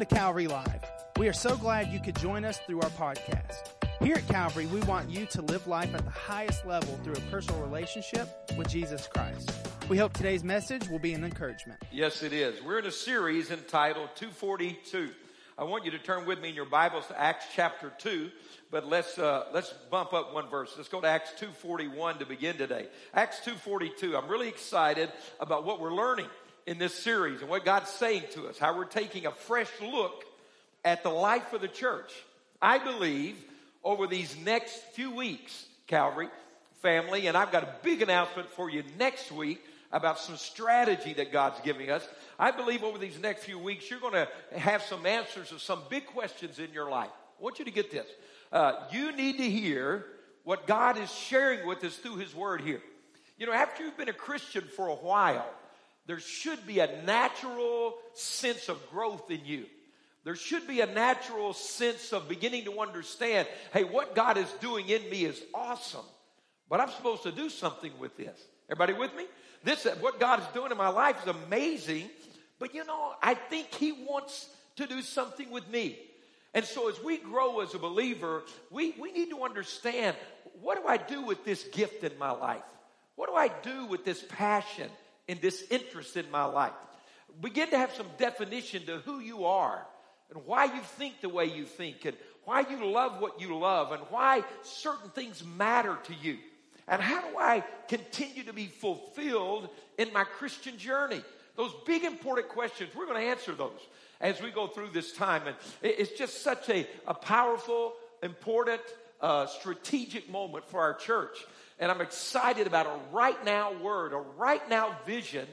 to Calvary Live. We are so glad you could join us through our podcast. Here at Calvary, we want you to live life at the highest level through a personal relationship with Jesus Christ. We hope today's message will be an encouragement. Yes, it is. We're in a series entitled 242. I want you to turn with me in your Bibles to Acts chapter 2, but let's, uh, let's bump up one verse. Let's go to Acts 241 to begin today. Acts 242. I'm really excited about what we're learning in this series and what God's saying to us, how we're taking a fresh look at the life of the church. I believe over these next few weeks, Calvary family, and I've got a big announcement for you next week about some strategy that God's giving us. I believe over these next few weeks, you're going to have some answers to some big questions in your life. I want you to get this. Uh, you need to hear what God is sharing with us through His Word here. You know, after you've been a Christian for a while, there should be a natural sense of growth in you. There should be a natural sense of beginning to understand, hey, what God is doing in me is awesome, but I'm supposed to do something with this. Everybody with me? This, uh, what God is doing in my life is amazing, but you know, I think He wants to do something with me. And so as we grow as a believer, we, we need to understand, what do I do with this gift in my life? What do I do with this passion and this interest in my life? Begin to have some definition to who you are and why you think the way you think and why you love what you love and why certain things matter to you. And how do I continue to be fulfilled in my Christian journey? Those big important questions, we're going to answer those as we go through this time. And it's just such a, a powerful, important, uh, strategic moment for our church. And I'm excited about a right now word, a right now vision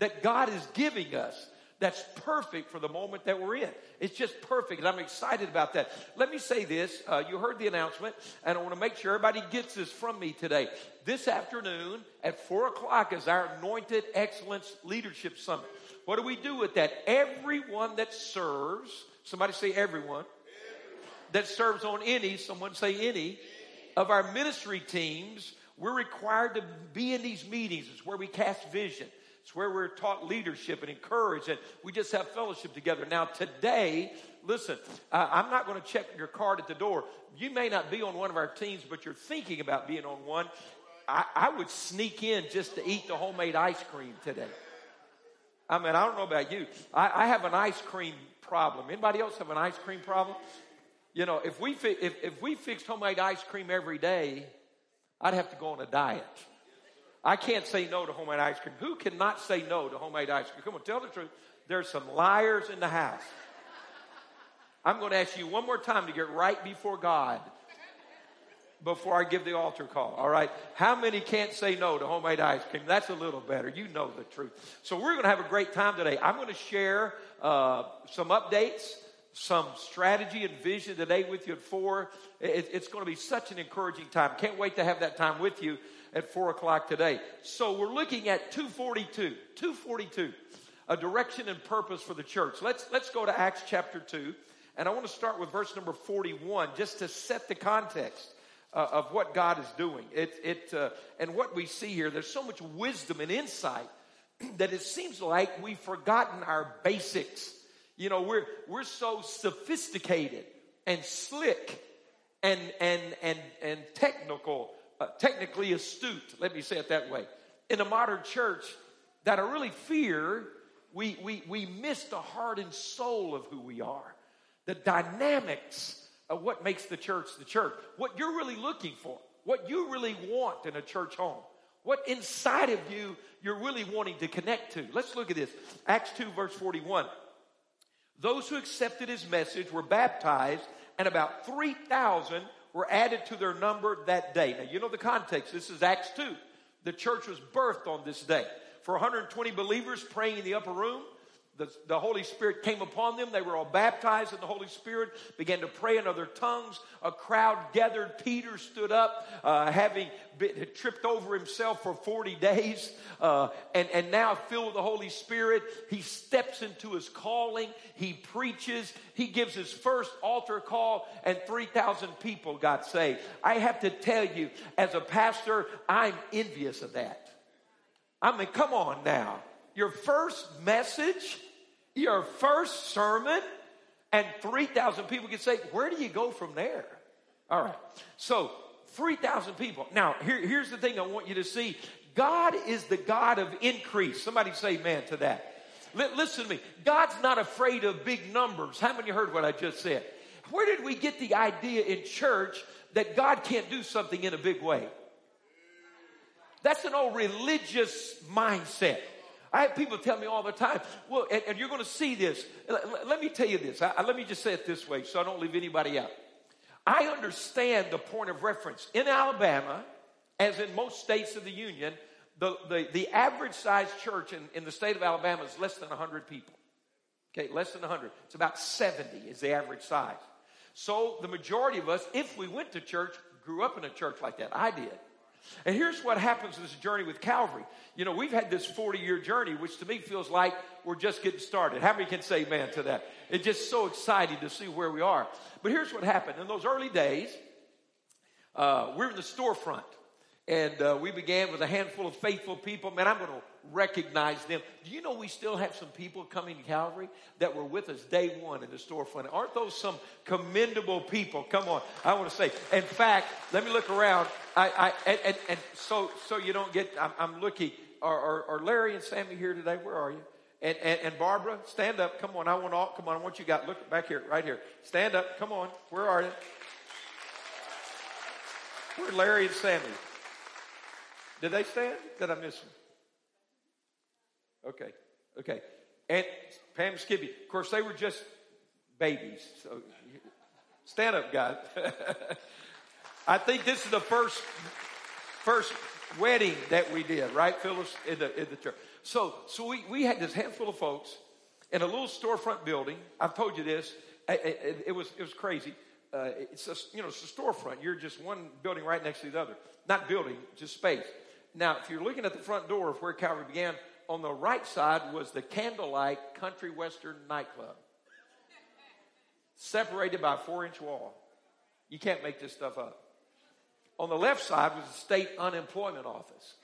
that God is giving us that's perfect for the moment that we're in. It's just perfect, and I'm excited about that. Let me say this. Uh, you heard the announcement, and I want to make sure everybody gets this from me today. This afternoon at 4 o'clock is our Anointed Excellence Leadership Summit. What do we do with that? Everyone that serves, somebody say everyone, that serves on any, someone say any, of our ministry teams, we're required to be in these meetings. It's where we cast vision. It's where we're taught leadership and encouraged, and we just have fellowship together. Now, today, listen, uh, I'm not going to check your card at the door. You may not be on one of our teams, but you're thinking about being on one. I, I would sneak in just to eat the homemade ice cream today. I mean, I don't know about you. I, I have an ice cream problem. Anybody else have an ice cream problem? You know, if we fi- if, if we fixed homemade ice cream every day, I'd have to go on a diet. I can't say no to homemade ice cream. Who cannot say no to homemade ice cream? Come on, tell the truth. There's some liars in the house. I'm going to ask you one more time to get right before God before I give the altar call. All right. How many can't say no to homemade ice cream? That's a little better. You know the truth. So we're going to have a great time today. I'm going to share uh, some updates, some strategy and vision today with you at four. It, it's going to be such an encouraging time. Can't wait to have that time with you at four o'clock today. So we're looking at 242. 242. A direction and purpose for the church. Let's, let's go to Acts chapter 2. And I want to start with verse number 41 just to set the context. Uh, of what God is doing. It, it, uh, and what we see here, there's so much wisdom and insight that it seems like we've forgotten our basics. You know, we're, we're so sophisticated and slick and, and, and, and technical uh, technically astute, let me say it that way, in a modern church that I really fear we, we, we miss the heart and soul of who we are, the dynamics of what makes the church the church, what you're really looking for, what you really want in a church home, what inside of you you're really wanting to connect to. Let's look at this. Acts 2, verse 41. Those who accepted his message were baptized, and about 3,000 were added to their number that day. Now, you know the context. This is Acts 2. The church was birthed on this day. For 120 believers praying in the upper room, the, the, Holy Spirit came upon them. They were all baptized in the Holy Spirit, began to pray in other tongues. A crowd gathered. Peter stood up, uh, having been, tripped over himself for 40 days, uh, and, and now filled with the Holy Spirit. He steps into his calling. He preaches. He gives his first altar call, and 3,000 people got saved. I have to tell you, as a pastor, I'm envious of that. I mean, come on now. Your first message your first sermon, and 3,000 people get saved. Where do you go from there? All right. So 3,000 people. Now, here, here's the thing I want you to see. God is the God of increase. Somebody say amen to that. L- listen to me. God's not afraid of big numbers. How many heard what I just said? Where did we get the idea in church that God can't do something in a big way? That's an old religious mindset. I have people tell me all the time, well, and, and you're going to see this. Let, let, me tell you this. I, let me just say it this way so I don't leave anybody out. I understand the point of reference. In Alabama, as in most states of the Union, the, the, the average size church in, in the state of Alabama is less than 100 people. Okay, less than 100. It's about 70 is the average size. So the majority of us, if we went to church, grew up in a church like that. I did. And here's what happens in this journey with Calvary. You know, we've had this 40 year journey, which to me feels like we're just getting started. How many can say amen to that? It's just so exciting to see where we are. But here's what happened. In those early days, uh, we're in the storefront. And uh, we began with a handful of faithful people. Man, I'm going to recognize them. Do you know we still have some people coming to Calvary that were with us day one in the storefront? Aren't those some commendable people? Come on, I want to say. In fact, let me look around. I, I and, and, so so you don't get. I'm, I'm looking. Are, are, are, Larry and Sammy here today? Where are you? And, and, and Barbara, stand up. Come on, I want all. Come on, I want you got. Look back here, right here. Stand up. Come on. Where are you? Where are Larry and Sammy? Did they stand? Did I miss them? Okay, okay. And Pam Skippy, of course, they were just babies. So stand up, guys. I think this is the first first wedding that we did, right, Phyllis, in the in the church. So so we, we had this handful of folks in a little storefront building. I've told you this. It, was it was crazy. Uh, it's a you know it's a storefront. You're just one building right next to the other. Not building, just space. Now, if you're looking at the front door of where Calvary began, on the right side was the Candlelight Country Western nightclub, separated by a four inch wall. You can't make this stuff up. On the left side was the state unemployment office.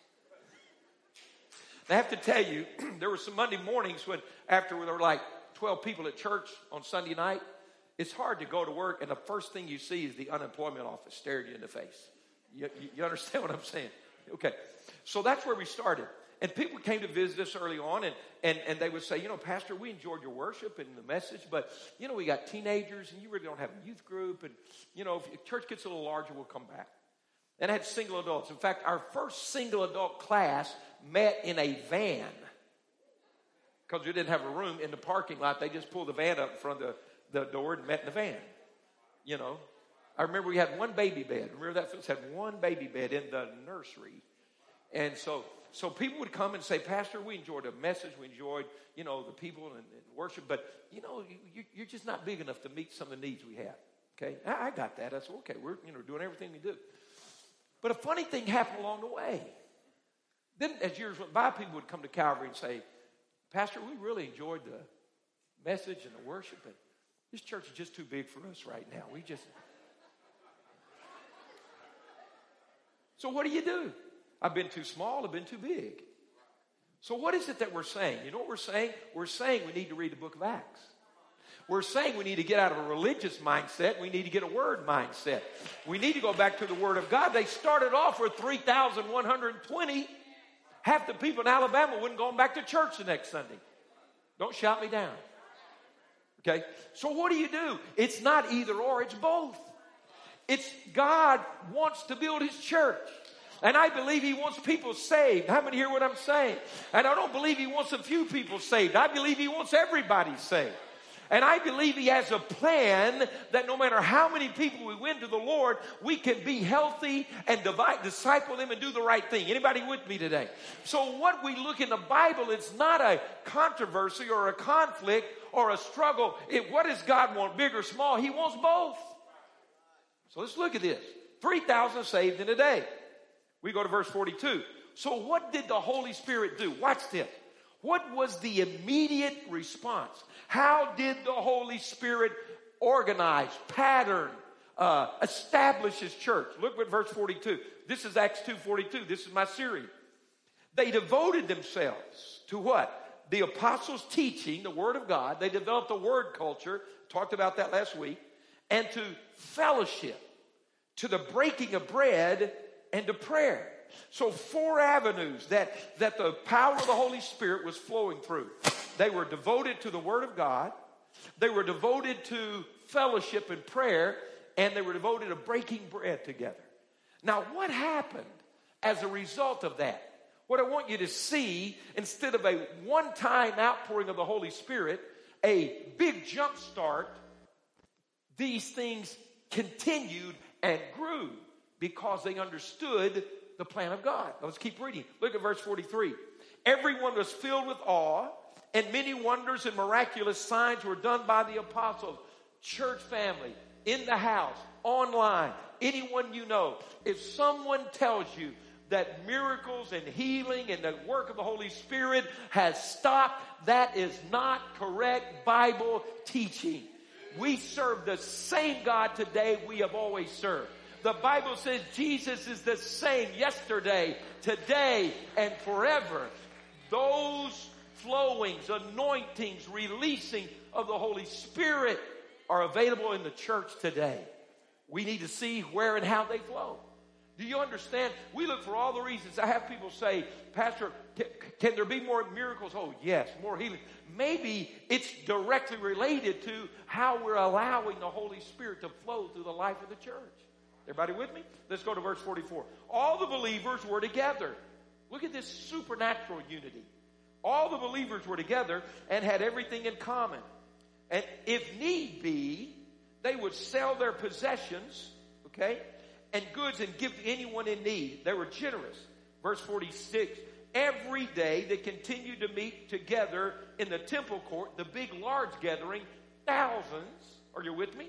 I have to tell you, there were some Monday mornings when, after there were like 12 people at church on Sunday night, it's hard to go to work and the first thing you see is the unemployment office staring you in the face. You, you, you understand what I'm saying? Okay. So that's where we started. And people came to visit us early on and, and, and they would say, you know, Pastor, we enjoyed your worship and the message, but, you know, we got teenagers and you really don't have a youth group. And, you know, if church gets a little larger, we'll come back. And I had single adults. In fact, our first single adult class met in a van because we didn't have a room in the parking lot. They just pulled the van up in front of the, the door and met in the van. You know, I remember we had one baby bed. Remember that? Phyllis had one baby bed in the nursery. And so so people would come and say, Pastor, we enjoyed the message, we enjoyed, you know, the people and, and worship, but you know, you, you're just not big enough to meet some of the needs we have. Okay, I, I got that. I said, okay, we're you know doing everything we do. But a funny thing happened along the way. Then, as years went by, people would come to Calvary and say, Pastor, we really enjoyed the message and the worship, and this church is just too big for us right now. We just. So, what do you do? I've been too small, I've been too big. So, what is it that we're saying? You know what we're saying? We're saying we need to read the book of Acts. We're saying we need to get out of a religious mindset. We need to get a word mindset. We need to go back to the Word of God. They started off with 3,120. Half the people in Alabama wouldn't go back to church the next Sunday. Don't shout me down. Okay? So, what do you do? It's not either or, it's both. It's God wants to build His church. And I believe he wants people saved. How many hear what I'm saying? And I don't believe he wants a few people saved. I believe he wants everybody saved. And I believe he has a plan that no matter how many people we win to the Lord, we can be healthy and divide, disciple them and do the right thing. Anybody with me today? So what we look in the Bible, it's not a controversy or a conflict or a struggle. It, what does God want, big or small? He wants both. So let's look at this. 3,000 saved in a day. We go to verse 42. So what did the Holy Spirit do? Watch this. What was the immediate response? How did the Holy Spirit organize, pattern, uh, establish His church? Look at verse 42. This is Acts 2.42. This is my series. They devoted themselves to what? The apostles' teaching, the Word of God. They developed a word culture. talked about that last week, and to fellowship, to the breaking of bread, and to prayer. So four avenues that, that the power of the Holy Spirit was flowing through. They were devoted to the Word of God. They were devoted to fellowship and prayer, and they were devoted to breaking bread together. Now, what happened as a result of that? What I want you to see, instead of a one time outpouring of the Holy Spirit, a big jump start, these things continued and grew because they understood the plan of God. Let's keep reading. Look at verse 43. Everyone was filled with awe, and many wonders and miraculous signs were done by the apostles. Church family, in the house, online, anyone you know. If someone tells you that miracles and healing and the work of the Holy Spirit has stopped, that is not correct Bible teaching. We serve the same God today we have always served. The Bible says Jesus is the same yesterday, today, and forever. Those flowings, anointings, releasing of the Holy Spirit are available in the church today. We need to see where and how they flow. Do you understand? We look for all the reasons. I have people say, Pastor, can there be more miracles? Oh, yes, more healing. Maybe it's directly related to how we're allowing the Holy Spirit to flow through the life of the church. Everybody with me? Let's go to verse 44. All the believers were together. Look at this supernatural unity. All the believers were together and had everything in common. And if need be, they would sell their possessions, okay, and goods and give to anyone in need. They were generous. Verse 46. Every day they continued to meet together in the temple court, the big large gathering, thousands, are you with me?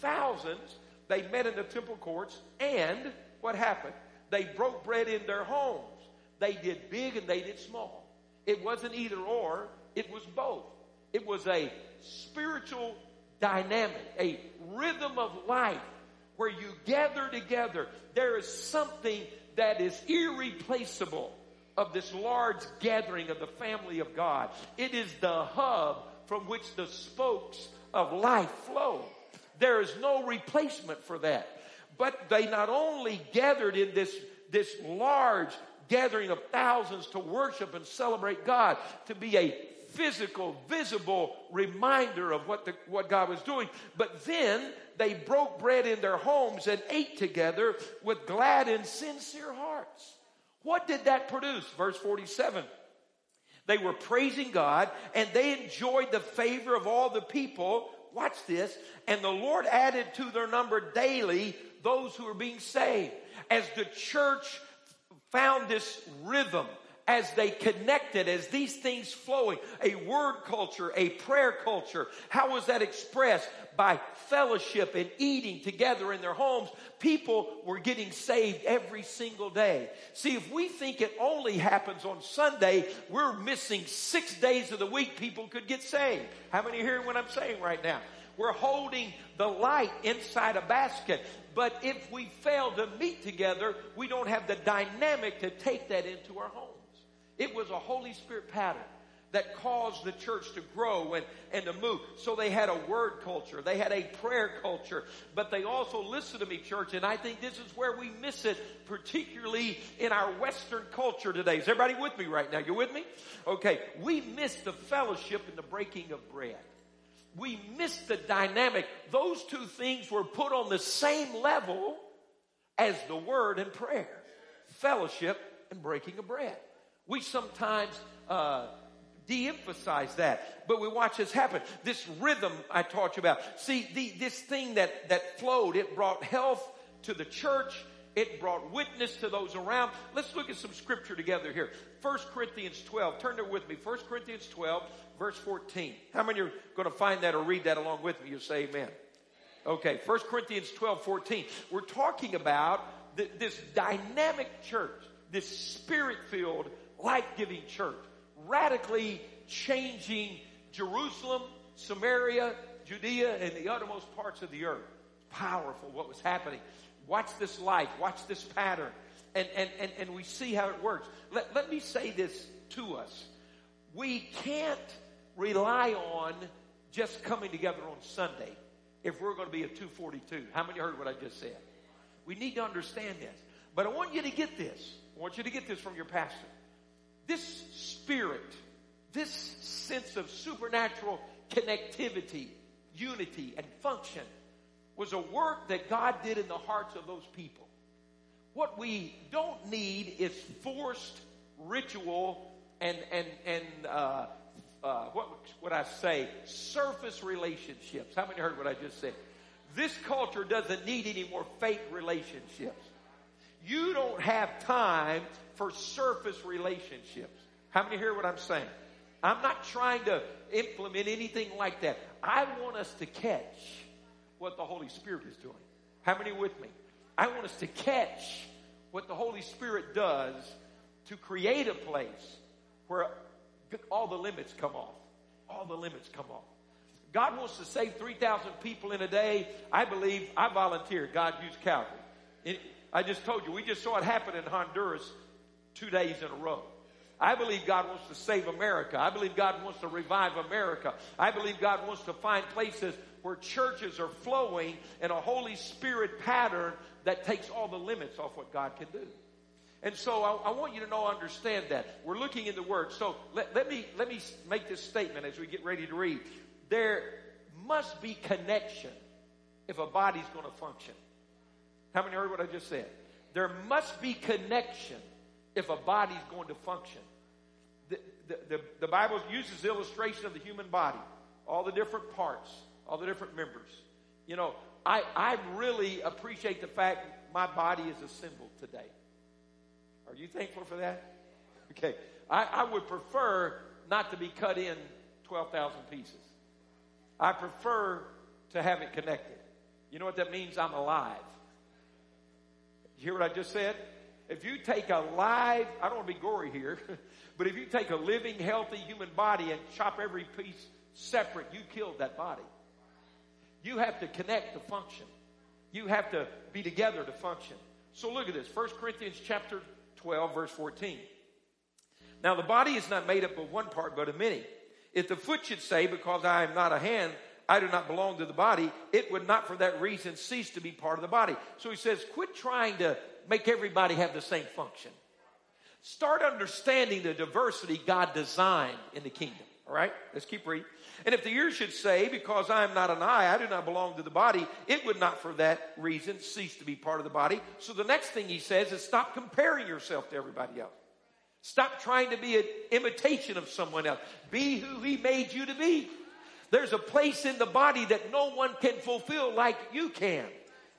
Thousands they met in the temple courts, and what happened? They broke bread in their homes. They did big and they did small. It wasn't either or, it was both. It was a spiritual dynamic, a rhythm of life where you gather together. There is something that is irreplaceable of this large gathering of the family of God. It is the hub from which the spokes of life flow. There is no replacement for that. But they not only gathered in this, this large gathering of thousands to worship and celebrate God, to be a physical, visible reminder of what, the, what God was doing. But then they broke bread in their homes and ate together with glad and sincere hearts. What did that produce? Verse 47. They were praising God and they enjoyed the favor of all the people watch this, and the Lord added to their number daily those who were being saved. As the church found this rhythm, as they connected, as these things flowing, a word culture, a prayer culture. How was that expressed? By fellowship and eating together in their homes. People were getting saved every single day. See, if we think it only happens on Sunday, we're missing six days of the week people could get saved. How many hear what I'm saying right now? We're holding the light inside a basket. But if we fail to meet together, we don't have the dynamic to take that into our homes. It was a Holy Spirit pattern that caused the church to grow and, and to move. So they had a word culture. They had a prayer culture. But they also, listen to me, church, and I think this is where we miss it, particularly in our Western culture today. Is everybody with me right now? You with me? Okay. We miss the fellowship and the breaking of bread. We miss the dynamic. Those two things were put on the same level as the word and prayer. Fellowship and breaking of bread. We sometimes uh, de-emphasize that, but we watch this happen. This rhythm I taught you about. See, the, this thing that that flowed, it brought health to the church. It brought witness to those around. Let's look at some scripture together here. 1 Corinthians 12. Turn there with me. 1 Corinthians 12, verse 14. How many are going to find that or read that along with me? You say amen. Okay, 1 Corinthians 12, 14. We're talking about th- this dynamic church, this spirit filled life giving church, radically changing Jerusalem, Samaria, Judea, and the uttermost parts of the earth. Powerful what was happening. Watch this life, watch this pattern, and, and, and, and we see how it works. Let, let me say this to us. We can't rely on just coming together on Sunday if we're going to be a 242. How many heard what I just said? We need to understand this. But I want you to get this. I want you to get this from your pastor. This spirit, this sense of supernatural connectivity, unity, and function was a work that God did in the hearts of those people. What we don't need is forced ritual and and and uh, uh, what would I say? Surface relationships. How many heard what I just said? This culture doesn't need any more fake relationships. You don't have time for surface relationships. How many hear what I'm saying? I'm not trying to implement anything like that. I want us to catch what the Holy Spirit is doing. How many with me? I want us to catch what the Holy Spirit does to create a place where all the limits come off. All the limits come off. God wants to save 3,000 people in a day. I believe, I volunteer. God used Calvary. It, I just told you, we just saw it happen in Honduras two days in a row. I believe God wants to save America. I believe God wants to revive America. I believe God wants to find places where churches are flowing in a Holy Spirit pattern that takes all the limits off what God can do. And so I, I, want you to know, understand that. We're looking in the Word. So let, let, me, let me make this statement as we get ready to read. There must be connection if a body's going to function. How many heard what I just said? There must be connection if a body's going to function. The, the, the, the Bible uses illustration of the human body, all the different parts, all the different members. You know, I, I really appreciate the fact my body is assembled today. Are you thankful for that? Okay. I, I would prefer not to be cut in 12,000 pieces. I prefer to have it connected. You know what that means? I'm alive. You hear what I just said? If you take a live, I don't want to be gory here, but if you take a living, healthy human body and chop every piece separate, you killed that body. You have to connect to function. You have to be together to function. So look at this. 1 Corinthians chapter 12, verse 14. Now the body is not made up of one part, but of many. If the foot should say, because I am not a hand, I do not belong to the body, it would not for that reason cease to be part of the body. So he says, quit trying to make everybody have the same function. Start understanding the diversity God designed in the kingdom. All right? Let's keep reading. And if the ear should say, Because I am not an eye, I do not belong to the body, it would not for that reason cease to be part of the body. So the next thing he says is stop comparing yourself to everybody else. Stop trying to be an imitation of someone else. Be who he made you to be. There's a place in the body that no one can fulfill like you can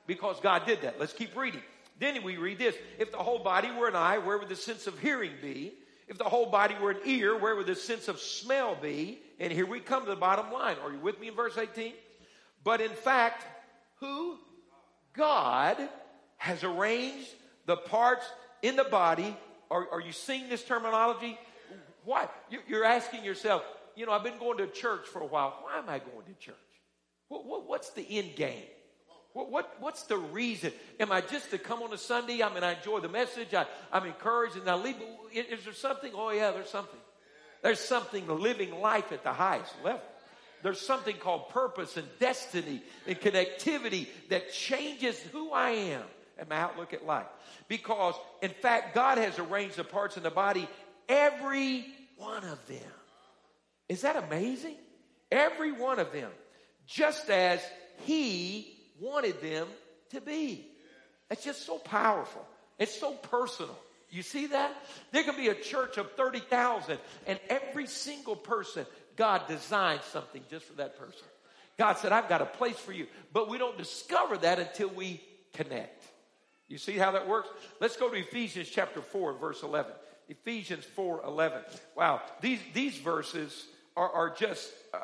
because God did that. Let's keep reading. Then we read this. If the whole body were an eye, where would the sense of hearing be? If the whole body were an ear, where would the sense of smell be? And here we come to the bottom line. Are you with me in verse 18? But in fact, who? God has arranged the parts in the body. Are, are you seeing this terminology? Why? You're asking yourself, you know, I've been going to church for a while. Why am I going to church? What, what, what's the end game? What, what, what's the reason? Am I just to come on a Sunday? I mean, I enjoy the message. I, I'm encouraged and I leave. Is there something? Oh, yeah, there's something. There's something living life at the highest level. There's something called purpose and destiny and connectivity that changes who I am and my outlook at life. Because, in fact, God has arranged the parts in the body, every one of them. Is that amazing? Every one of them. Just as He wanted them to be. It's just so powerful. It's so personal. You see that? There can be a church of 30,000 and every single person, God designed something just for that person. God said, I've got a place for you. But we don't discover that until we connect. You see how that works? Let's go to Ephesians chapter 4, verse 11. Ephesians 4, 11. Wow. These, these verses are, are just uh,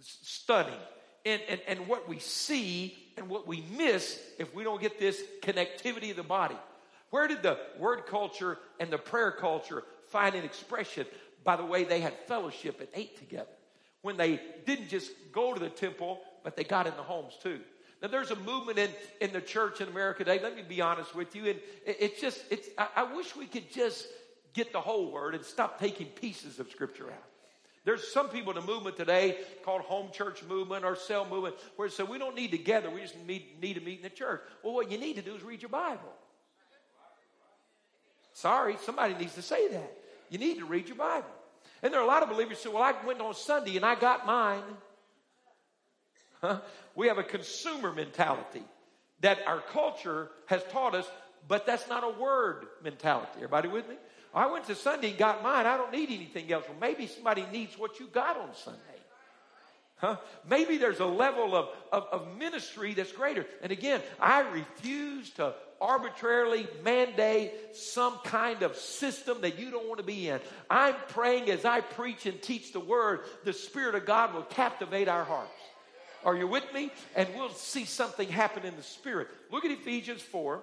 stunning. And, and, and what we see and what we miss if we don't get this connectivity of the body. Where did the word culture and the prayer culture find an expression? By the way, they had fellowship and ate together. When they didn't just go to the temple, but they got in the homes too. Now there's a movement in, in the church in America today. Let me be honest with you. And it, it's just, it's, I, I wish we could just get the whole word and stop taking pieces of scripture out. There's some people in the movement today called home church movement or cell movement where they say we don't need to gather, we just need, need to meet in the church. Well, what you need to do is read your Bible. Sorry, somebody needs to say that. You need to read your Bible. And there are a lot of believers who say, well, I went on Sunday and I got mine. Huh? We have a consumer mentality that our culture has taught us, but that's not a word mentality. Everybody with me? I went to Sunday and got mine. I don't need anything else. Well, maybe somebody needs what you got on Sunday. Huh? Maybe there's a level of, of, of, ministry that's greater. And again, I refuse to arbitrarily mandate some kind of system that you don't want to be in. I'm praying as I preach and teach the word, the Spirit of God will captivate our hearts. Are you with me? And we'll see something happen in the Spirit. Look at Ephesians 4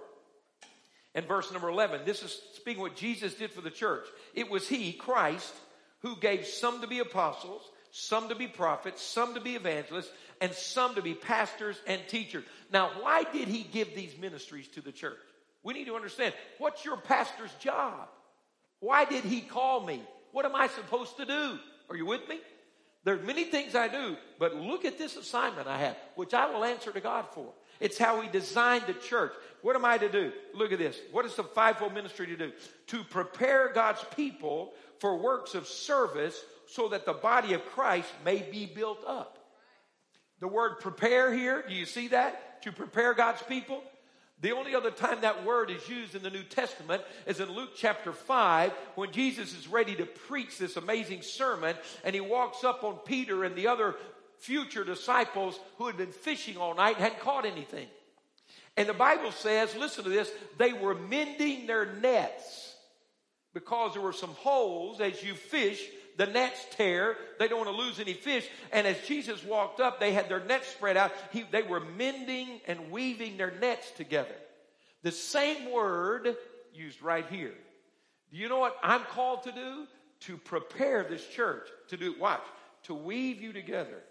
and verse number 11. This is speaking what Jesus did for the church. It was He, Christ, who gave some to be apostles, some to be prophets, some to be evangelists, and some to be pastors and teachers. Now, why did He give these ministries to the church? We need to understand what's your pastor's job? Why did He call me? What am I supposed to do? Are you with me? There are many things I do, but look at this assignment I have, which I will answer to God for. It's how He designed the church. What am I to do? Look at this. What is the fivefold ministry to do? To prepare God's people for works of service so that the body of Christ may be built up. The word prepare here, do you see that? To prepare God's people? The only other time that word is used in the New Testament is in Luke chapter 5 when Jesus is ready to preach this amazing sermon and he walks up on Peter and the other future disciples who had been fishing all night and hadn't caught anything. And the Bible says, listen to this, they were mending their nets because there were some holes as you fish the nets tear. They don't want to lose any fish. And as Jesus walked up, they had their nets spread out. He, they were mending and weaving their nets together. The same word used right here. Do you know what I'm called to do? To prepare this church to do, watch, to weave you together.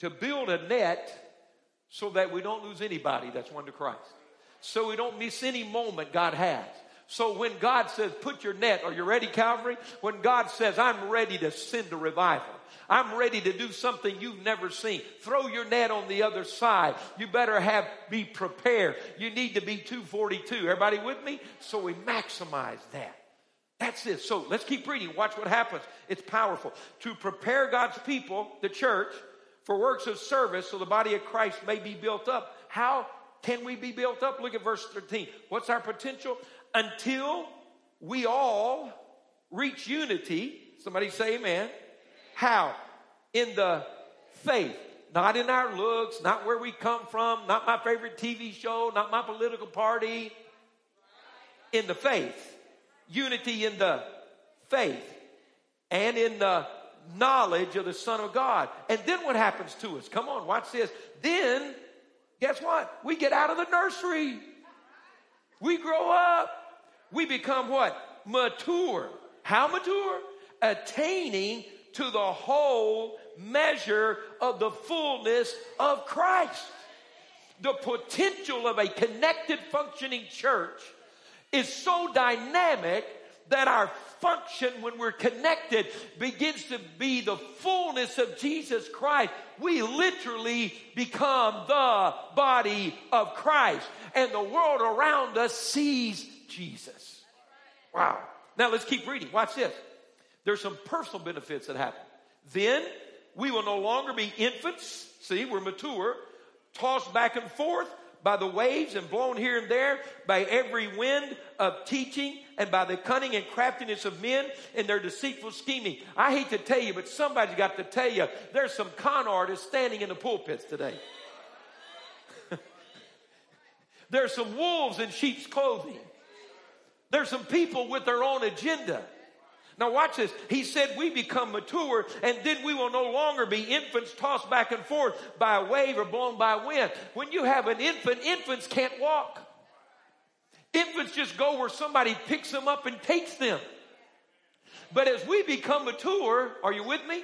To build a net so that we don't lose anybody that's won to Christ. So we don't miss any moment God has. So when God says, put your net, are you ready, Calvary? When God says, I'm ready to send a revival. I'm ready to do something you've never seen. Throw your net on the other side. You better have, be prepared. You need to be 242. Everybody with me? So we maximize that. That's it. So let's keep reading. Watch what happens. It's powerful. To prepare God's people, the church, for works of service so the body of Christ may be built up. How can we be built up? Look at verse 13. What's our potential? until we all reach unity. Somebody say amen. How? In the faith. Not in our looks, not where we come from, not my favorite TV show, not my political party. In the faith. Unity in the faith. And in the knowledge of the Son of God. And then what happens to us? Come on, watch this. Then, guess what? We get out of the nursery. We grow up we become what? Mature. How mature? Attaining to the whole measure of the fullness of Christ. The potential of a connected, functioning church is so dynamic that our function when we're connected begins to be the fullness of Jesus Christ. We literally become the body of Christ, and the world around us sees Jesus. Wow. Now let's keep reading. Watch this. There's some personal benefits that happen. Then we will no longer be infants. See, we're mature, tossed back and forth by the waves and blown here and there by every wind of teaching and by the cunning and craftiness of men and their deceitful scheming. I hate to tell you, but somebody's got to tell you there's some con artists standing in the pulpits today. there's some wolves in sheep's clothing. There's some people with their own agenda. Now watch this. He said we become mature and then we will no longer be infants tossed back and forth by a wave or blown by wind. When you have an infant, infants can't walk. Infants just go where somebody picks them up and takes them. But as we become mature, are you with me?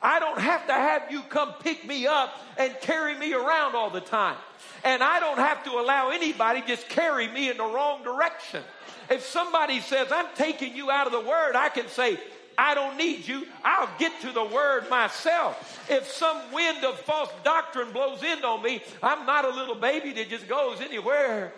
I don't have to have you come pick me up and carry me around all the time. And I don't have to allow anybody just carry me in the wrong direction. If somebody says, I'm taking you out of the word, I can say, I don't need you. I'll get to the word myself. If some wind of false doctrine blows in on me, I'm not a little baby that just goes anywhere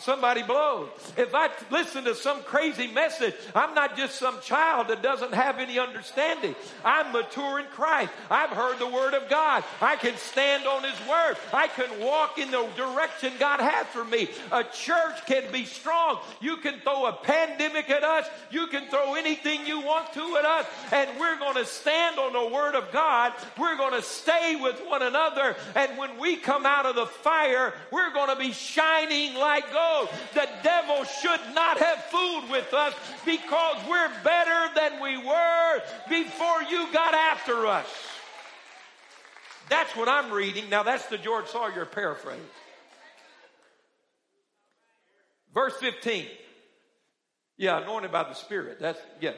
somebody blows. If I listen to some crazy message, I'm not just some child that doesn't have any understanding. I'm mature in Christ. I've heard the word of God. I can stand on his word. I can walk in the direction God has for me. A church can be strong. You can throw a pandemic at us. You can throw anything you want to at us. And we're going to stand on the word of God. We're going to stay with one another. And when we come out of the fire, we're going to be shining like gold the devil should not have fooled with us because we're better than we were before you got after us. That's what I'm reading. Now, that's the George Sawyer paraphrase. Verse 15. Yeah, anointed by the Spirit. That's, yeah.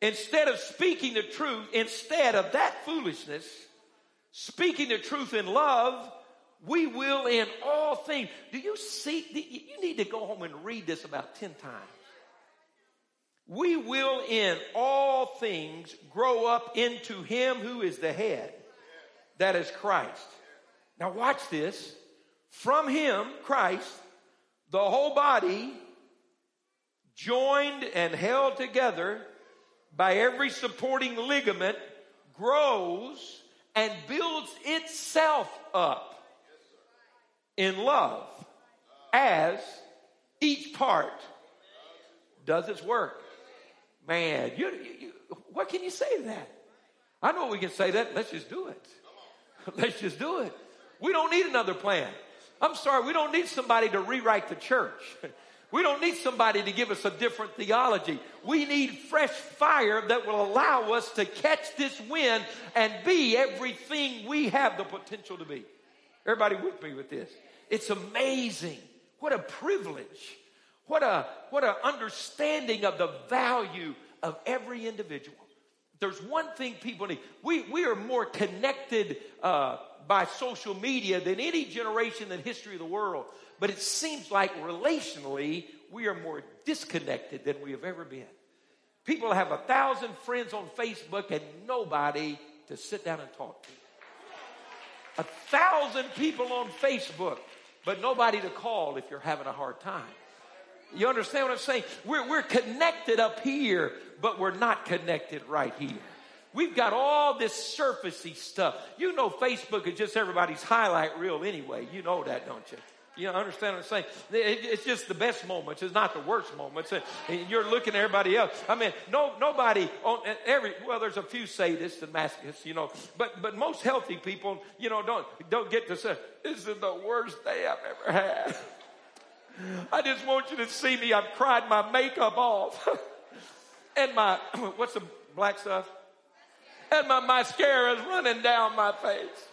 Instead of speaking the truth, instead of that foolishness, speaking the truth in love, we will in all things. Do you see? You need to go home and read this about 10 times. We will in all things grow up into Him who is the head, that is Christ. Now, watch this. From Him, Christ, the whole body, joined and held together by every supporting ligament, grows and builds itself up in love as each part does its work. Man, you, you, you, what can you say to that? I know we can say that. Let's just do it. Let's just do it. We don't need another plan. I'm sorry, we don't need somebody to rewrite the church. We don't need somebody to give us a different theology. We need fresh fire that will allow us to catch this wind and be everything we have the potential to be. Everybody with me with this? It's amazing. What a privilege. What a, what a understanding of the value of every individual. There's one thing people need. We, we are more connected uh, by social media than any generation in the history of the world. But it seems like relationally, we are more disconnected than we have ever been. People have a thousand friends on Facebook and nobody to sit down and talk to. A thousand people on Facebook, but nobody to call if you're having a hard time. You understand what I'm saying? We're, we're connected up here, but we're not connected right here. We've got all this surfacey stuff. You know, Facebook is just everybody's highlight reel anyway. You know that, don't you? You understand what I'm saying? It's just the best moments. It's not the worst moments. You're looking at everybody else. I mean, no, nobody on every, well, there's a few sadists and masochists, you know, but, but most healthy people, you know, don't, don't get to say, this is the worst day I've ever had. I just want you to see me. I've cried my makeup off. and my, what's the black stuff? And my mascara is running down my face.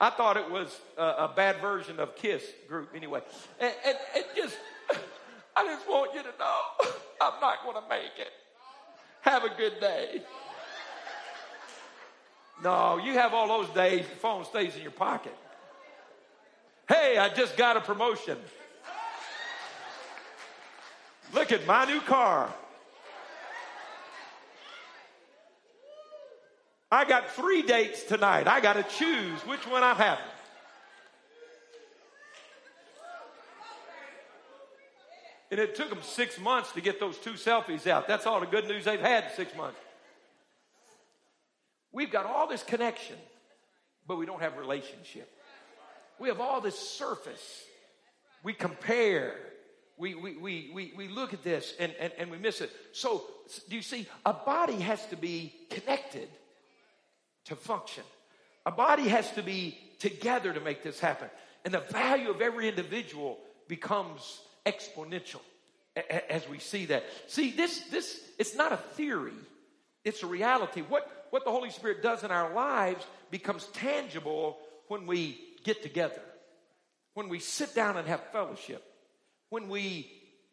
I thought it was a, a bad version of Kiss group anyway. And, and, and just, I just want you to know I'm not going to make it. Have a good day. No, you have all those days, the phone stays in your pocket. Hey, I just got a promotion. Look at my new car. I got three dates tonight. I got to choose which one I'm having. And it took them six months to get those two selfies out. That's all the good news they've had in six months. We've got all this connection, but we don't have relationship. We have all this surface. We compare. We, we, we, we, we look at this and, and, and we miss it. So, do you see? A body has to be connected to function. A body has to be together to make this happen. And the value of every individual becomes exponential as we see that. See, this, this, it's not a theory. It's a reality. What, what the Holy Spirit does in our lives becomes tangible when we get together, when we sit down and have fellowship, when we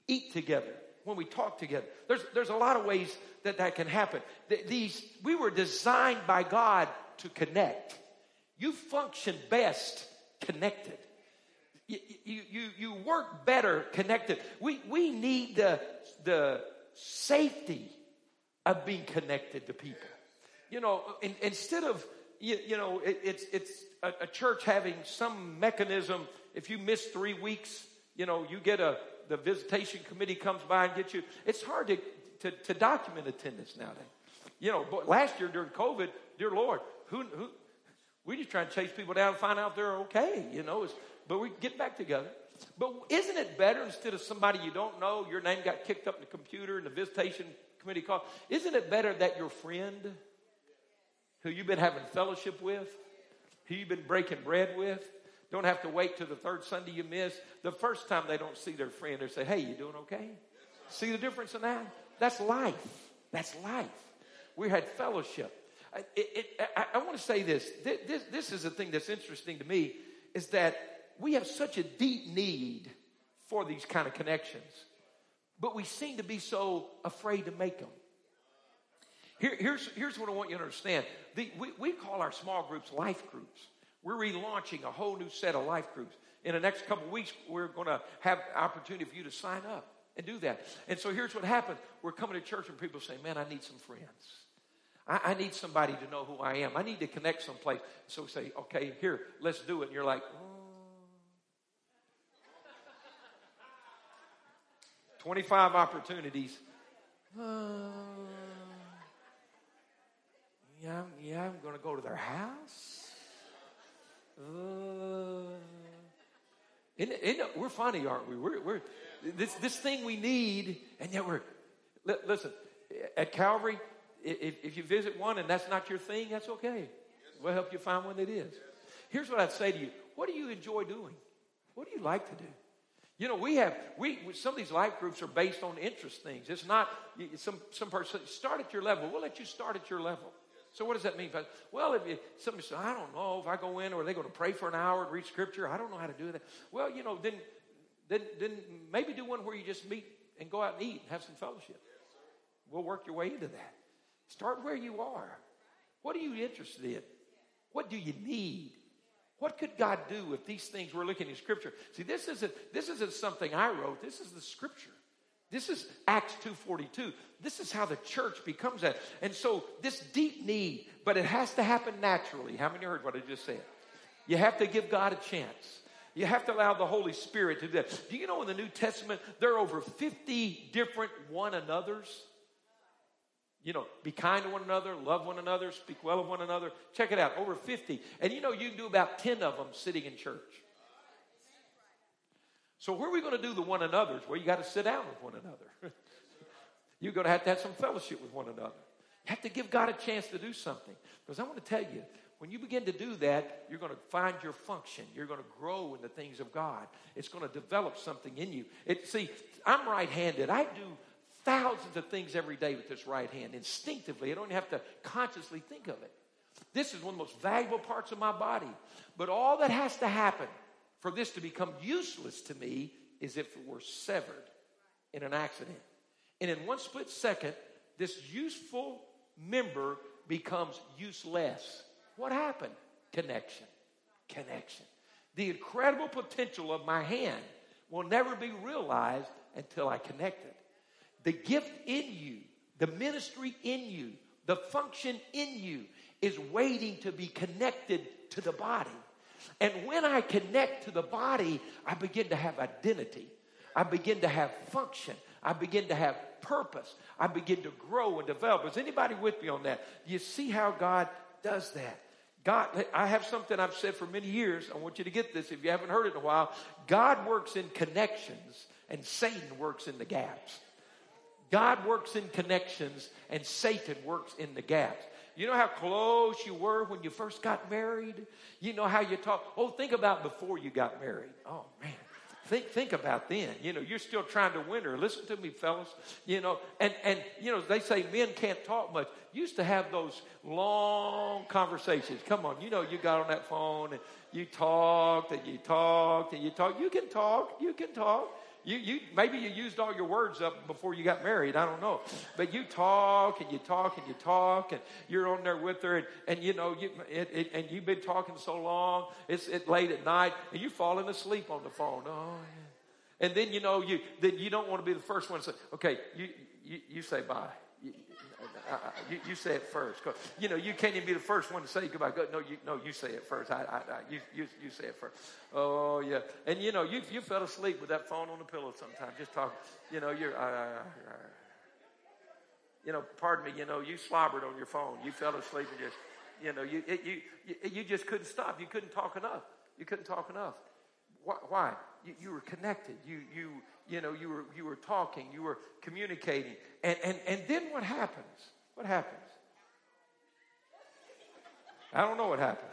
eat together, when we talk together. There's, there's a lot of ways that that can happen. These, we were designed by God to connect. You function best connected. You, you, you, work better connected. We, we need the, the safety of being connected to people. You know, in, instead of, you, you know, it, it's, it's a, a church having some mechanism. If you miss three weeks, you know, you get a, the visitation committee comes by and gets you. It's hard to, to, to document attendance nowadays. You know, last year during COVID, dear Lord, who, who, we just trying to chase people down and find out they're okay, you know, but we get back together. But isn't it better instead of somebody you don't know, your name got kicked up in the computer and the visitation committee called? Isn't it better that your friend, who you've been having fellowship with, who you've been breaking bread with, don't have to wait till the third Sunday you miss. The first time they don't see their friend, they say, Hey, you doing okay? See the difference in that? That's life. That's life. We had fellowship. It, it, I, I, want to say this. this. This is the thing that's interesting to me is that we have such a deep need for these kind of connections, but we seem to be so afraid to make them. Here, here's, here's what I want you to understand. The, we, we call our small groups life groups. We're relaunching a whole new set of life groups. In the next couple weeks, we're going to have opportunity for you to sign up and do that. And so here's what happened. We're coming to church and people say, man, I need some friends. I, I, need somebody to know who I am. I need to connect someplace. So we say, okay, here, let's do it. And you're like, oh. 25 opportunities. Uh, yeah, yeah, I'm going to go to their house. Uh, isn't, isn't, we're funny, aren't we? We're, we're, this, this thing we need, and yet we're, listen, at Calvary, if, if you visit one and that's not your thing, that's okay. We'll help you find one that is. Here's what I'd say to you. What do you enjoy doing? What do you like to do? You know, we have, we, some of these life groups are based on interest things. It's not some, some person, start at your level. We'll let you start at your level. So what does that mean? Well, if you, somebody says, I don't know if I go in or are they going to pray for an hour and read scripture? I don't know how to do that. Well, you know, then, then, then maybe do one where you just meet and go out and eat and have some fellowship. We'll work your way into that. Start where you are. What are you interested in? What do you need? What could God do if these things we're looking in Scripture? See, this isn't this isn't something I wrote. This is the Scripture. This is Acts 2.42. This is how the church becomes that. And so this deep need, but it has to happen naturally. How many heard what I just said? You have to give God a chance. You have to allow the Holy Spirit to do that. Do you know in the New Testament there are over 50 different one another's? You know, be kind to one another, love one another, speak well of one another. Check it out, over 50. And you know, you can do about 10 of them sitting in church. So where are we going to do the one another's? Well, you got to sit down with one another. You're going to have to have some fellowship with one another. You have to give God a chance to do something. Because I want to tell you, when you begin to do that, you're going to find your function. You're going to grow in the things of God. It's going to develop something in you. It, see, I'm right handed. I do thousands of things every day with this right hand instinctively. I don't have to consciously think of it. This is one of the most valuable parts of my body. But all that has to happen for this to become useless to me is if it were severed in an accident. And in one split second, this useful member becomes useless. What happened? Connection. Connection. The incredible potential of my hand will never be realized until I connect it. The gift in you, the ministry in you, the function in you is waiting to be connected to the body. And when I connect to the body, I begin to have identity. I begin to have function. I begin to have purpose. I begin to grow and develop. Is anybody with me on that? You see how God does that? God, I have something I've said for many years. I want you to get this if you haven't heard it in a while. God works in connections and Satan works in the gaps. God works in connections and Satan works in the gaps. You know how close you were when you first got married? You know how you talk. Oh, think about before you got married. Oh, man. Think, think about then. You know, you're still trying to win her. Listen to me, fellas. You know, and, and, you know, they say men can't talk much. Used to have those long conversations. Come on, you know, you got on that phone and you talked and you talked and you talked. You can talk. You can talk. You, you, maybe you used all your words up before you got married. I don't know. But you talk and you talk and you talk and you're on there with her and, and you know, you, it, it, and you've been talking so long. It's it late at night and you're falling asleep on the phone. Oh, yeah. And then, you know, you, then you don't want to be the first one to say, okay, you, you, you say bye. You, Uh, uh, you, you say it first. You know, you can't even be the first one to say goodbye. Go, no, you, no, you say it first. I, I, I, you, you, you say it first. Oh, yeah. And, you know, you, you fell asleep with that phone on the pillow sometimes, just talking. You know, you're, uh, uh, you know, pardon me, you know, you slobbered on your phone. You fell asleep and just, you know, you, it, you, you, you just couldn't stop. You couldn't talk enough. You couldn't talk enough. Why? You, you were connected. You, you, you know, you were, you were talking. You were communicating. And, and, and then what happens? What happens? I don't know what happens.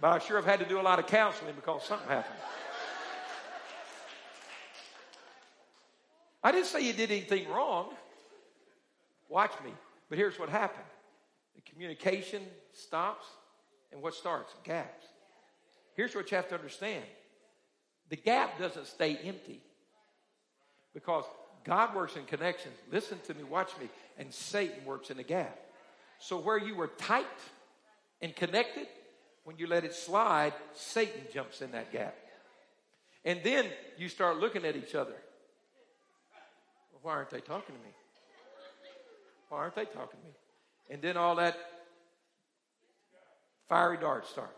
But I sure have had to do a lot of counseling because something happened. I didn't say you did anything wrong. Watch me. But here's what happened the communication stops, and what starts? Gaps. Here's what you have to understand the gap doesn't stay empty because God works in connections. Listen to me, watch me. And Satan works in the gap. So where you were tight and connected, when you let it slide, Satan jumps in that gap. And then you start looking at each other. Why aren't they talking to me? Why aren't they talking to me? And then all that fiery darts start.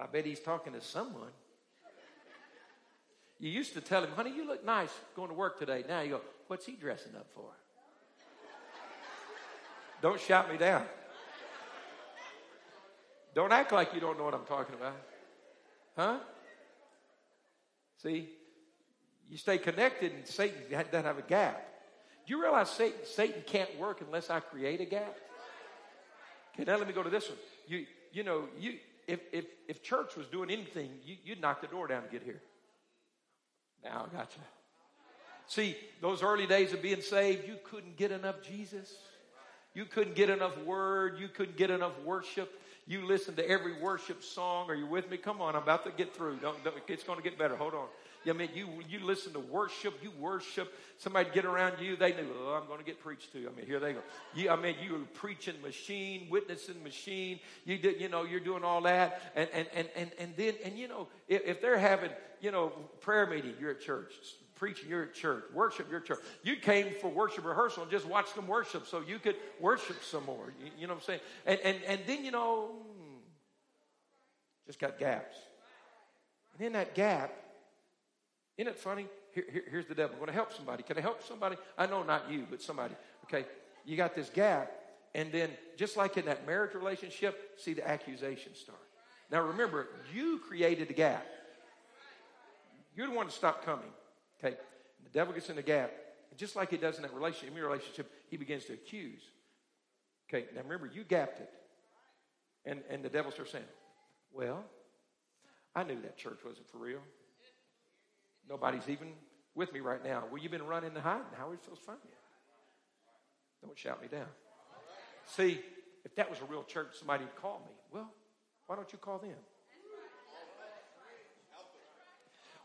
I bet he's talking to someone. You used to tell him, honey, you look nice going to work today. Now you go, what's he dressing up for? Don't shout me down. Don't act like you don't know what I'm talking about. Huh? See, you stay connected and Satan doesn't have a gap. Do you realize Satan, Satan can't work unless I create a gap? Okay, now let me go to this one. You, you know, you, if, if, if church was doing anything, you, you'd knock the door down to get here. Now I got you. See, those early days of being saved, you couldn't get enough Jesus. You couldn't get enough word. You couldn't get enough worship. You listened to every worship song. Are you with me? Come on, I'm about to get through. Don't, don't, it's going to get better. Hold on. I mean, you you listen to worship, you worship. Somebody get around you, they knew, oh, I'm going to get preached to. I mean, here they go. You, I mean, you were preaching machine, witnessing machine. You did, you know, you're doing all that, and and and and, and then and you know, if, if they're having, you know, prayer meeting, you're at church. Preaching, you're at church. Worship, you're at church. You came for worship rehearsal and just watched them worship so you could worship some more. You, you know what I'm saying? And, and, and then, you know, hmm, just got gaps. And in that gap, isn't it funny? Here, here, here's the devil. I'm going to help somebody. Can I help somebody? I know not you, but somebody. Okay, you got this gap, and then just like in that marriage relationship, see the accusation start. Now remember, you created the gap. You're the one to stop coming. Okay, the devil gets in the gap, and just like he does in that relationship, in your relationship, he begins to accuse. Okay, now remember, you gapped it, and and the devil starts saying, "Well, I knew that church wasn't for real." Nobody's even with me right now. Well, you've been running and hiding. How are we supposed to find you? Don't shout me down. See, if that was a real church, somebody would call me. Well, why don't you call them?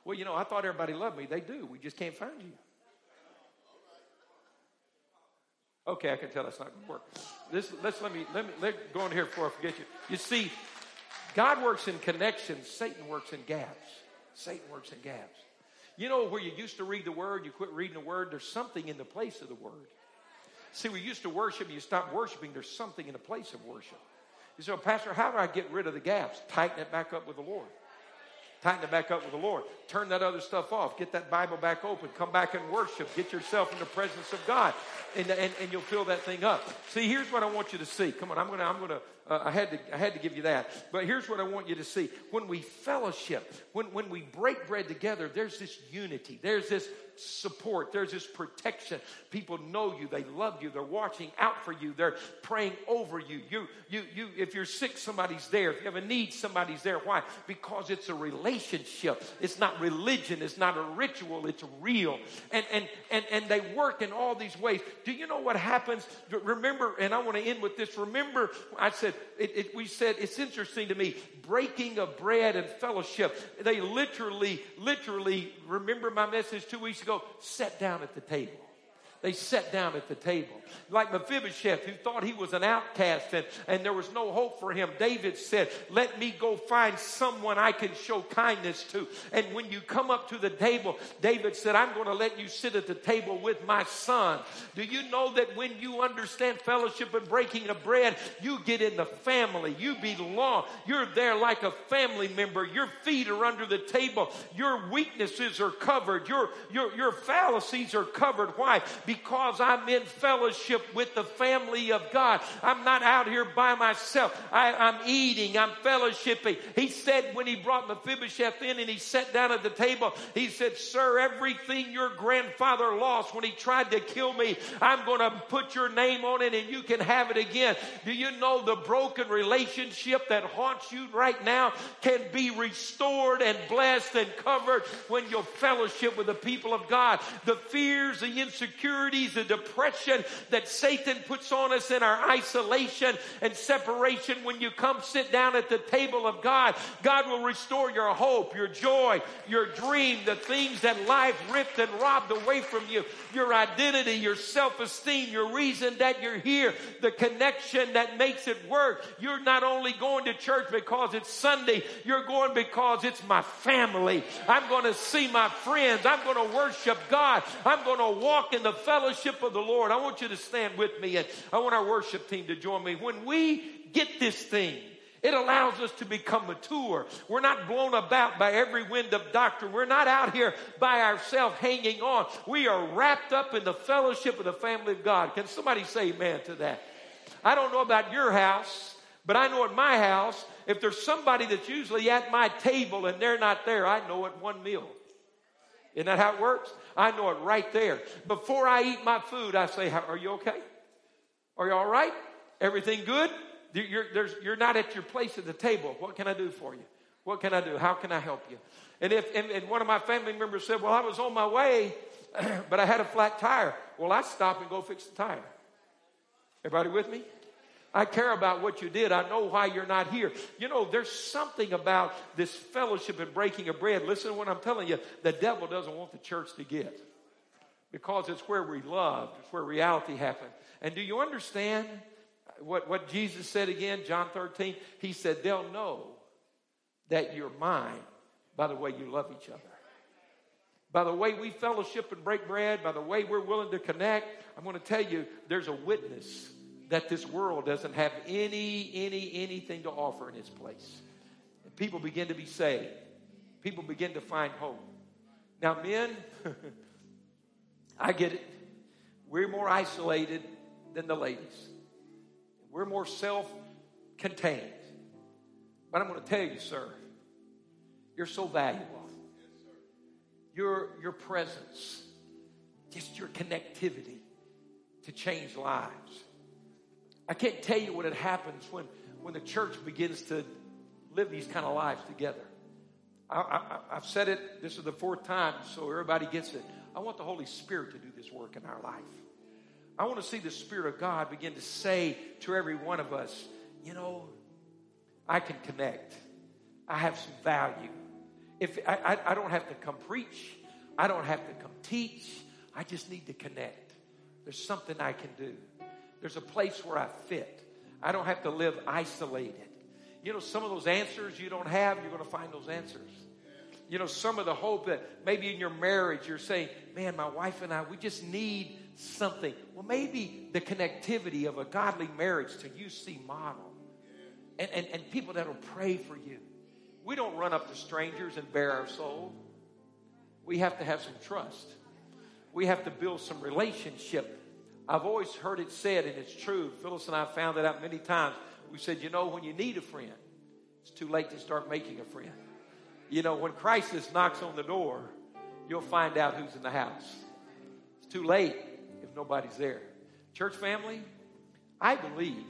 Well, you know, I thought everybody loved me. They do. We just can't find you. Okay, I can tell that's not going to work. This, let's let me let me let go in here before I forget you. You see, God works in connections. Satan works in gaps. Satan works in gaps. You know where you used to read the word, you quit reading the word, there's something in the place of the word. See, we used to worship, you stop worshiping, there's something in the place of worship. You say, Pastor, how do I get rid of the gaps? Tighten it back up with the Lord. Tighten it back up with the Lord. Turn that other stuff off. Get that Bible back open. Come back and worship. Get yourself in the presence of God. And, and, and you'll fill that thing up. See, here's what I want you to see. Come on, I'm gonna, I'm gonna, uh, I had to, I had to give you that. But here's what I want you to see. When we fellowship, when, when we break bread together, there's this unity. There's this support. There's this protection. People know you. They love you. They're watching out for you. They're praying over you. You, you, you, if you're sick, somebody's there. If you have a need, somebody's there. Why? Because it's a relationship. It's not religion. It's not a ritual. It's real. And, and, and, and they work in all these ways. Do you know what happens? Remember, and I want to end with this. Remember, I said, it, it, we said, it's interesting to me, breaking of bread and fellowship. They literally, literally, remember my message two weeks ago, sat down at the table. They sat down at the table. Like Mephibosheth, who thought he was an outcast and, and there was no hope for him, David said, Let me go find someone I can show kindness to. And when you come up to the table, David said, I'm going to let you sit at the table with my son. Do you know that when you understand fellowship and breaking of bread, you get in the family, you belong, you're there like a family member, your feet are under the table, your weaknesses are covered, your, your, your fallacies are covered. Why? Because I'm in fellowship with the family of God. I'm not out here by myself. I, I'm eating, I'm fellowshipping. He said when he brought Mephibosheth in and he sat down at the table, he said, Sir, everything your grandfather lost when he tried to kill me, I'm going to put your name on it and you can have it again. Do you know the broken relationship that haunts you right now can be restored and blessed and covered when you fellowship with the people of God? The fears, the insecurities, the depression that Satan puts on us in our isolation and separation when you come sit down at the table of God, God will restore your hope, your joy, your dream, the things that life ripped and robbed away from you, your identity, your self-esteem, your reason that you're here, the connection that makes it work. You're not only going to church because it's Sunday, you're going because it's my family. I'm going to see my friends. I'm going to worship God. I'm going to walk in the fellowship of the Lord. I want you to stand with me and I want our worship team to join me. When we get this thing, it allows us to become mature. We're not blown about by every wind of doctrine. We're not out here by ourselves hanging on. We are wrapped up in the fellowship of the family of God. Can somebody say amen to that? I don't know about your house, but I know at my house, if there's somebody that's usually at my table and they're not there, I know it one meal. Isn't that how it works? I know it right there. Before I eat my food, I say, Are you okay? Are you all right? Everything good? You're, you're, not at your place at the table. What can I do for you? What can I do? How can I help you? And if and, and one of my family members said, Well, I was on my way, but I had a flat tire. Well, I stop and go fix the tire. Everybody with me? I care about what you did. I know why you're not here. You know, there's something about this fellowship and breaking of bread. Listen to what I'm telling you. The devil doesn't want the church to get because it's where we love, it's where reality happens. And do you understand what, what Jesus said again, John 13? He said, They'll know that you're mine by the way you love each other. By the way we fellowship and break bread, by the way we're willing to connect, I'm going to tell you there's a witness that this world doesn't have any, any, anything to offer in its place. And people begin to be saved. People begin to find hope. Now, men, I get it. We're more isolated than the ladies. We're more self contained. But I'm going to tell you, sir, you're so valuable. Your, your presence, just your connectivity to change lives. I can't tell you what it happens when, when the church begins to live these kind of lives together. I, have said it, this is the fourth time, so everybody gets it. I want the Holy Spirit to do this work in our life. I want to see the Spirit of God begin to say to every one of us, you know, I can connect. I have some value. If I, I, I don't have to come preach, I don't have to come teach. I just need to connect. There's something I can do. There's a place where I fit. I don't have to live isolated. You know, some of those answers you don't have, you're going to find those answers. You know, some of the hope that maybe in your marriage you're saying, man, my wife and I, we just need something. Well, maybe the connectivity of a godly marriage to you see model and, and, and people that will pray for you. We don't run up to strangers and bare our soul. We have to have some trust. We have to build some relationship I've always heard it said, and it's true. Phyllis and I found it out many times. We said, you know, when you need a friend, it's too late to start making a friend. You know, when crisis knocks on the door, you'll find out who's in the house. It's too late if nobody's there. Church family, I believe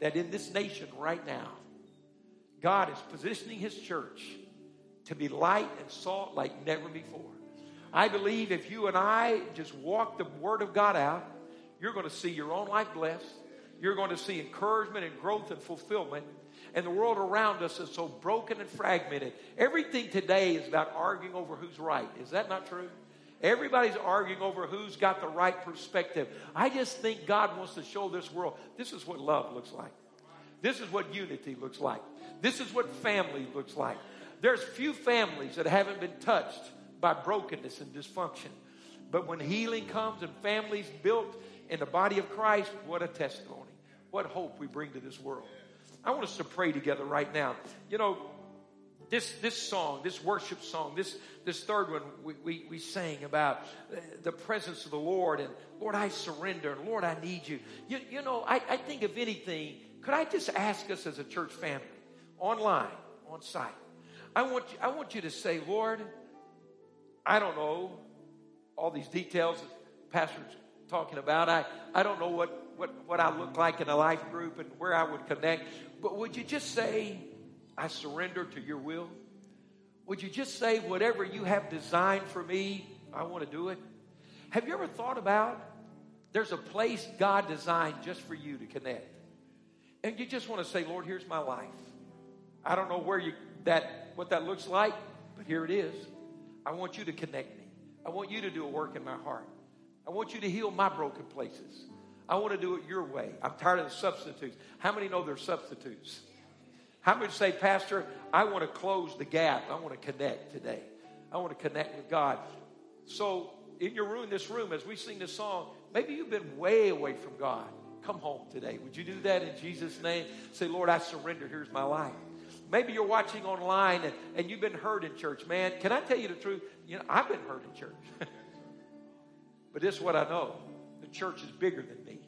that in this nation right now, God is positioning His church to be light and salt like never before. I believe if you and I just walk the Word of God out, you're going to see your own life blessed. You're going to see encouragement and growth and fulfillment. And the world around us is so broken and fragmented. Everything today is about arguing over who's right. Is that not true? Everybody's arguing over who's got the right perspective. I just think God wants to show this world this is what love looks like. This is what unity looks like. This is what family looks like. There's few families that haven't been touched by brokenness and dysfunction. But when healing comes and families built in the body of Christ, what a testimony. What hope we bring to this world. I want us to pray together right now. You know, this, this song, this worship song, this, this third one we, we, we sang about uh, the presence of the Lord and Lord, I surrender and Lord, I need you. You, you know, I, I think if anything, could I just ask us as a church family, online, on site, I want you, I want you to say, Lord, I don't know all these details that Pastor's talking about. I, I don't know what, what, what I look like in a life group and where I would connect. But would you just say, I surrender to your will? Would you just say, whatever you have designed for me, I want to do it? Have you ever thought about there's a place God designed just for you to connect? And you just want to say, Lord, here's my life. I don't know where you that what that looks like, but here it is. I want you to connect me. I want you to do a work in my heart. I want you to heal my broken places. I want to do it your way. I'm tired of the substitutes. How many know they're substitutes? How many say, Pastor, I want to close the gap. I want to connect today. I want to connect with God. So, in your room, this room, as we sing this song, maybe you've been way away from God. Come home today. Would you do that in Jesus' name? Say, Lord, I surrender. Here's my life. Maybe you're watching online and, and you've been hurt in church. Man, can I tell you the truth? You know, I've been hurt in church. but this is what I know the church is bigger than me.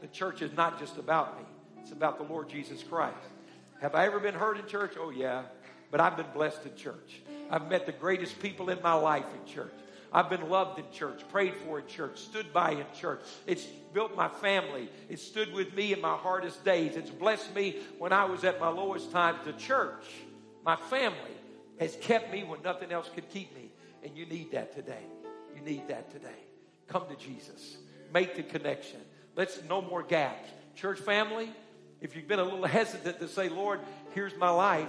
The church is not just about me, it's about the Lord Jesus Christ. Have I ever been hurt in church? Oh, yeah. But I've been blessed in church. I've met the greatest people in my life in church. I've been loved in church, prayed for in church, stood by in church. It's built my family. It stood with me in my hardest days. It's blessed me when I was at my lowest times. The church, my family, has kept me when nothing else could keep me. And you need that today. You need that today. Come to Jesus. Make the connection. Let's no more gaps. Church family, if you've been a little hesitant to say, Lord, here's my life,